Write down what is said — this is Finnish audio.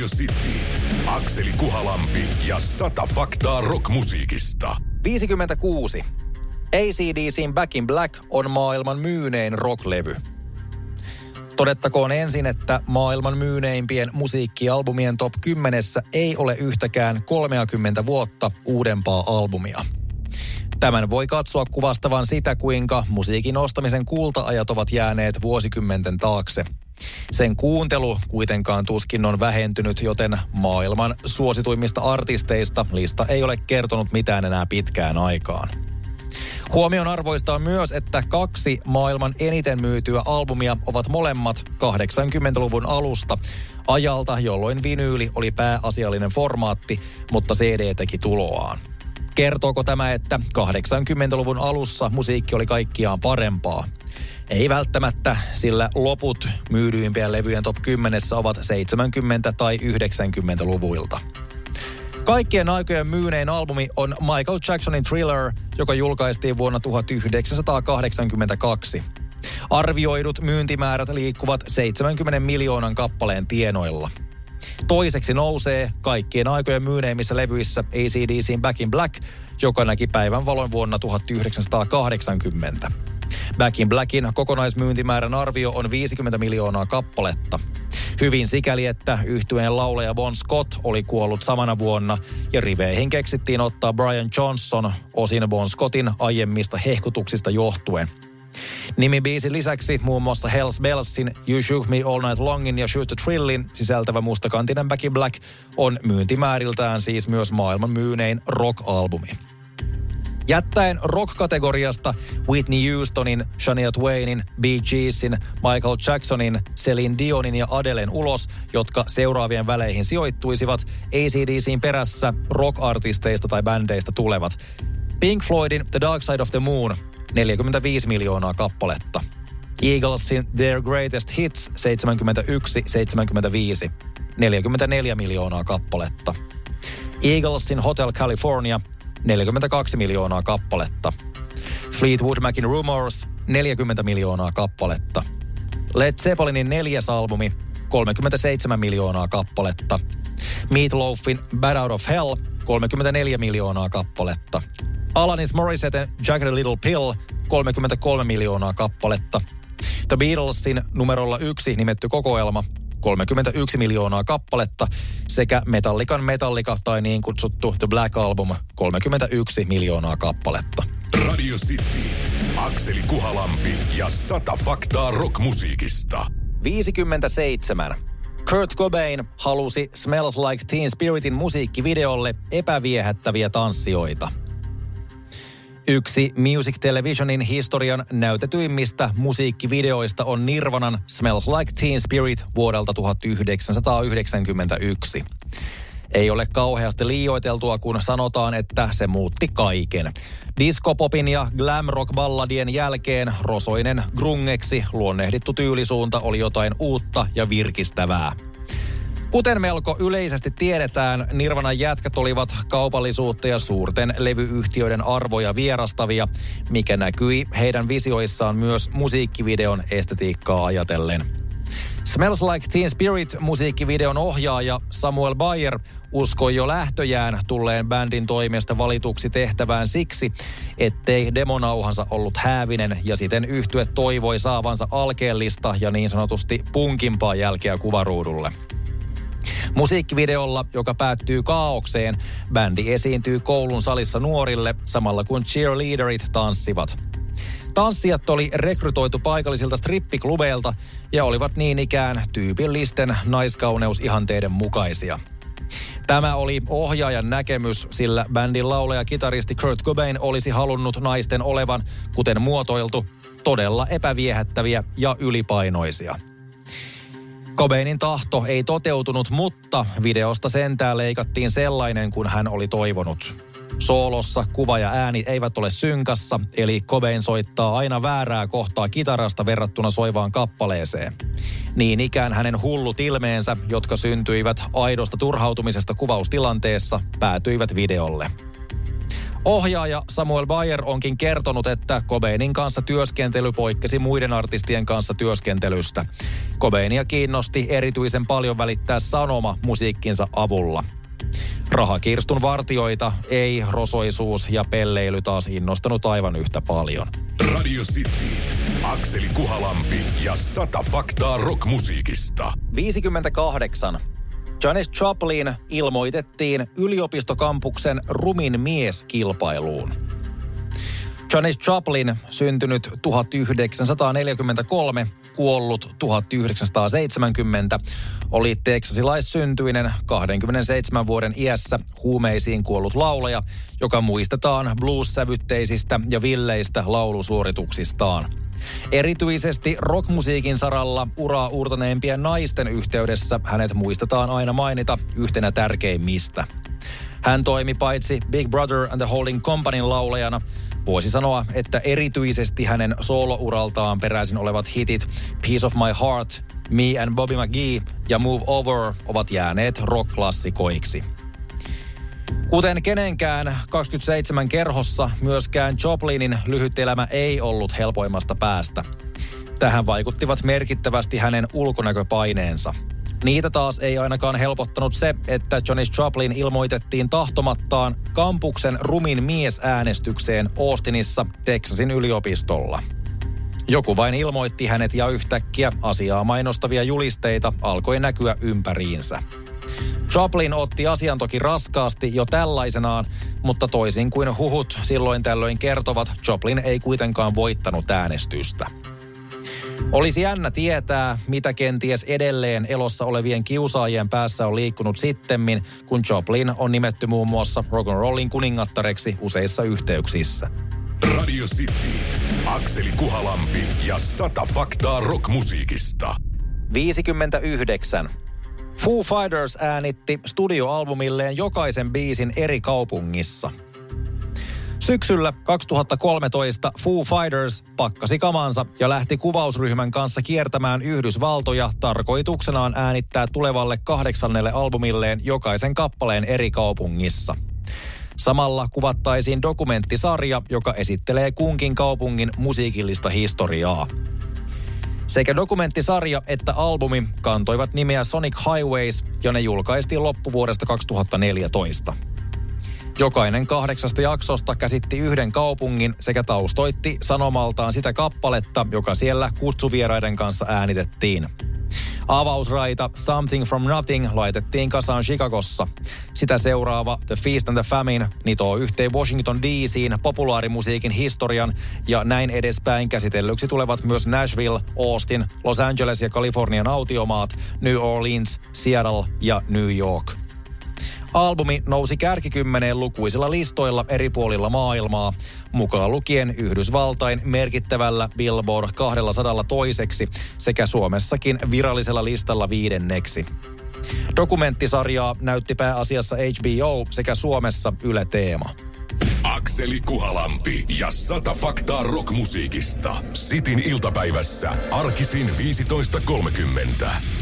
Radio City, Akseli Kuhalampi ja sata faktaa rockmusiikista. 56. ACDCin Back in Black on maailman myynein rocklevy. Todettakoon ensin, että maailman myyneimpien musiikkialbumien top 10 ei ole yhtäkään 30 vuotta uudempaa albumia. Tämän voi katsoa kuvastavan sitä, kuinka musiikin ostamisen kulta-ajat ovat jääneet vuosikymmenten taakse. Sen kuuntelu kuitenkaan tuskin on vähentynyt, joten maailman suosituimmista artisteista lista ei ole kertonut mitään enää pitkään aikaan. Huomion arvoista on myös, että kaksi maailman eniten myytyä albumia ovat molemmat 80-luvun alusta, ajalta, jolloin vinyyli oli pääasiallinen formaatti, mutta CD teki tuloaan. Kertooko tämä, että 80-luvun alussa musiikki oli kaikkiaan parempaa? Ei välttämättä, sillä loput myydyimpien levyjen top 10 ovat 70- tai 90-luvuilta. Kaikkien aikojen myynein albumi on Michael Jacksonin Thriller, joka julkaistiin vuonna 1982. Arvioidut myyntimäärät liikkuvat 70 miljoonan kappaleen tienoilla. Toiseksi nousee kaikkien aikojen myyneimmissä levyissä ACDCin Back in Black, joka näki päivän valon vuonna 1980. Back in Blackin kokonaismyyntimäärän arvio on 50 miljoonaa kappaletta. Hyvin sikäli, että yhtyeen lauleja Bon Scott oli kuollut samana vuonna ja riveihin keksittiin ottaa Brian Johnson osin Bon Scottin aiemmista hehkutuksista johtuen. Nimi biisin lisäksi muun muassa Hells Bellsin You Shook Me All Night Longin ja Shoot the Thrillin sisältävä mustakantinen Back in Black on myyntimääriltään siis myös maailman myynein rock-albumi. Jättäen rock-kategoriasta Whitney Houstonin, Shania Twainin, Bee Geesin, Michael Jacksonin, Celine Dionin ja Adelen ulos, jotka seuraavien väleihin sijoittuisivat, ACDCin perässä rock-artisteista tai bändeistä tulevat. Pink Floydin The Dark Side of the Moon, 45 miljoonaa kappaletta. Eaglesin Their Greatest Hits 71-75, 44 miljoonaa kappaletta. Eaglesin Hotel California 42 miljoonaa kappaletta. Fleetwood Macin Rumors, 40 miljoonaa kappaletta. Led Zeppelinin neljäs albumi, 37 miljoonaa kappaletta. Meatloafin Bad Out of Hell, 34 miljoonaa kappaletta. Alanis Morissette Jagged Little Pill, 33 miljoonaa kappaletta. The Beatlesin numerolla yksi nimetty kokoelma, 31 miljoonaa kappaletta, sekä Metallican Metallica tai niin kutsuttu The Black Album 31 miljoonaa kappaletta. Radio City, Akseli Kuhalampi ja sata faktaa rockmusiikista. 57. Kurt Cobain halusi Smells Like Teen Spiritin musiikkivideolle epäviehättäviä tanssijoita. Yksi Music Televisionin historian näytetyimmistä musiikkivideoista on Nirvanan Smells Like Teen Spirit vuodelta 1991. Ei ole kauheasti liioiteltua, kun sanotaan, että se muutti kaiken. Diskopopin ja glam rock balladien jälkeen rosoinen grungeksi luonnehdittu tyylisuunta oli jotain uutta ja virkistävää. Kuten melko yleisesti tiedetään, Nirvanan jätkät olivat kaupallisuutta ja suurten levyyhtiöiden arvoja vierastavia, mikä näkyi heidän visioissaan myös musiikkivideon estetiikkaa ajatellen. Smells Like Teen Spirit musiikkivideon ohjaaja Samuel Bayer uskoi jo lähtöjään tulleen bändin toimesta valituksi tehtävään siksi, ettei demonauhansa ollut häävinen ja siten yhtye toivoi saavansa alkeellista ja niin sanotusti punkimpaa jälkeä kuvaruudulle. Musiikkivideolla, joka päättyy kaaukseen, bändi esiintyy koulun salissa nuorille samalla kun cheerleaderit tanssivat. Tanssijat oli rekrytoitu paikallisilta strippiklubeilta ja olivat niin ikään tyypillisten naiskauneusihanteiden mukaisia. Tämä oli ohjaajan näkemys, sillä bändin laulaja kitaristi Kurt Cobain olisi halunnut naisten olevan, kuten muotoiltu, todella epäviehättäviä ja ylipainoisia – Cobainin tahto ei toteutunut, mutta videosta sentään leikattiin sellainen, kun hän oli toivonut. Soolossa kuva ja ääni eivät ole synkassa, eli Cobain soittaa aina väärää kohtaa kitarasta verrattuna soivaan kappaleeseen. Niin ikään hänen hullut ilmeensä, jotka syntyivät aidosta turhautumisesta kuvaustilanteessa, päätyivät videolle. Ohjaaja Samuel Bayer onkin kertonut, että Cobainin kanssa työskentely poikkesi muiden artistien kanssa työskentelystä. Cobainia kiinnosti erityisen paljon välittää sanoma musiikkinsa avulla. Rahakirstun vartioita ei rosoisuus ja pelleily taas innostanut aivan yhtä paljon. Radio City, Akseli Kuhalampi ja sata faktaa rockmusiikista. 58. Janis Joplin ilmoitettiin yliopistokampuksen rumin mieskilpailuun. Janis Joplin, syntynyt 1943, kuollut 1970, oli teksasilaissyntyinen 27 vuoden iässä huumeisiin kuollut laulaja, joka muistetaan blues-sävytteisistä ja villeistä laulusuorituksistaan. Erityisesti rockmusiikin saralla uraa uurtaneimpien naisten yhteydessä hänet muistetaan aina mainita yhtenä tärkeimmistä. Hän toimi paitsi Big Brother and the Holding Companyn laulajana, Voisi sanoa, että erityisesti hänen soolouraltaan peräisin olevat hitit Piece of My Heart, Me and Bobby McGee ja Move Over ovat jääneet rock-klassikoiksi. Kuten kenenkään 27 kerhossa, myöskään Joplinin lyhyt elämä ei ollut helpoimmasta päästä. Tähän vaikuttivat merkittävästi hänen ulkonäköpaineensa. Niitä taas ei ainakaan helpottanut se, että Johnny Joplin ilmoitettiin tahtomattaan kampuksen rumin miesäänestykseen Austinissa, Texasin yliopistolla. Joku vain ilmoitti hänet ja yhtäkkiä asiaa mainostavia julisteita alkoi näkyä ympäriinsä. Joplin otti asian toki raskaasti jo tällaisenaan, mutta toisin kuin huhut silloin tällöin kertovat, Joplin ei kuitenkaan voittanut äänestystä. Olisi jännä tietää, mitä kenties edelleen elossa olevien kiusaajien päässä on liikkunut sittemmin, kun Joplin on nimetty muun muassa rock'n'rollin kuningattareksi useissa yhteyksissä. Radio City, Akseli Kuhalampi ja sata faktaa rockmusiikista. 59. Foo Fighters äänitti studioalbumilleen jokaisen biisin eri kaupungissa. Syksyllä 2013 Foo Fighters pakkasi kamansa ja lähti kuvausryhmän kanssa kiertämään Yhdysvaltoja tarkoituksenaan äänittää tulevalle kahdeksannelle albumilleen jokaisen kappaleen eri kaupungissa. Samalla kuvattaisiin dokumenttisarja, joka esittelee kunkin kaupungin musiikillista historiaa. Sekä dokumenttisarja että albumi kantoivat nimeä Sonic Highways ja ne julkaistiin loppuvuodesta 2014. Jokainen kahdeksasta jaksosta käsitti yhden kaupungin sekä taustoitti sanomaltaan sitä kappaletta, joka siellä kutsuvieraiden kanssa äänitettiin. Avausraita Something from Nothing laitettiin kasaan Chicagossa. Sitä seuraava The Feast and the Famine nitoo yhteen Washington DCin populaarimusiikin historian ja näin edespäin käsitellyksi tulevat myös Nashville, Austin, Los Angeles ja Kalifornian autiomaat, New Orleans, Seattle ja New York. Albumi nousi kärkikymmeneen lukuisilla listoilla eri puolilla maailmaa, mukaan lukien Yhdysvaltain merkittävällä Billboard 200 toiseksi sekä Suomessakin virallisella listalla viidenneksi. Dokumenttisarjaa näytti pääasiassa HBO sekä Suomessa Yle Teema. Akseli Kuhalampi ja sata faktaa rockmusiikista. Sitin iltapäivässä arkisin 15.30.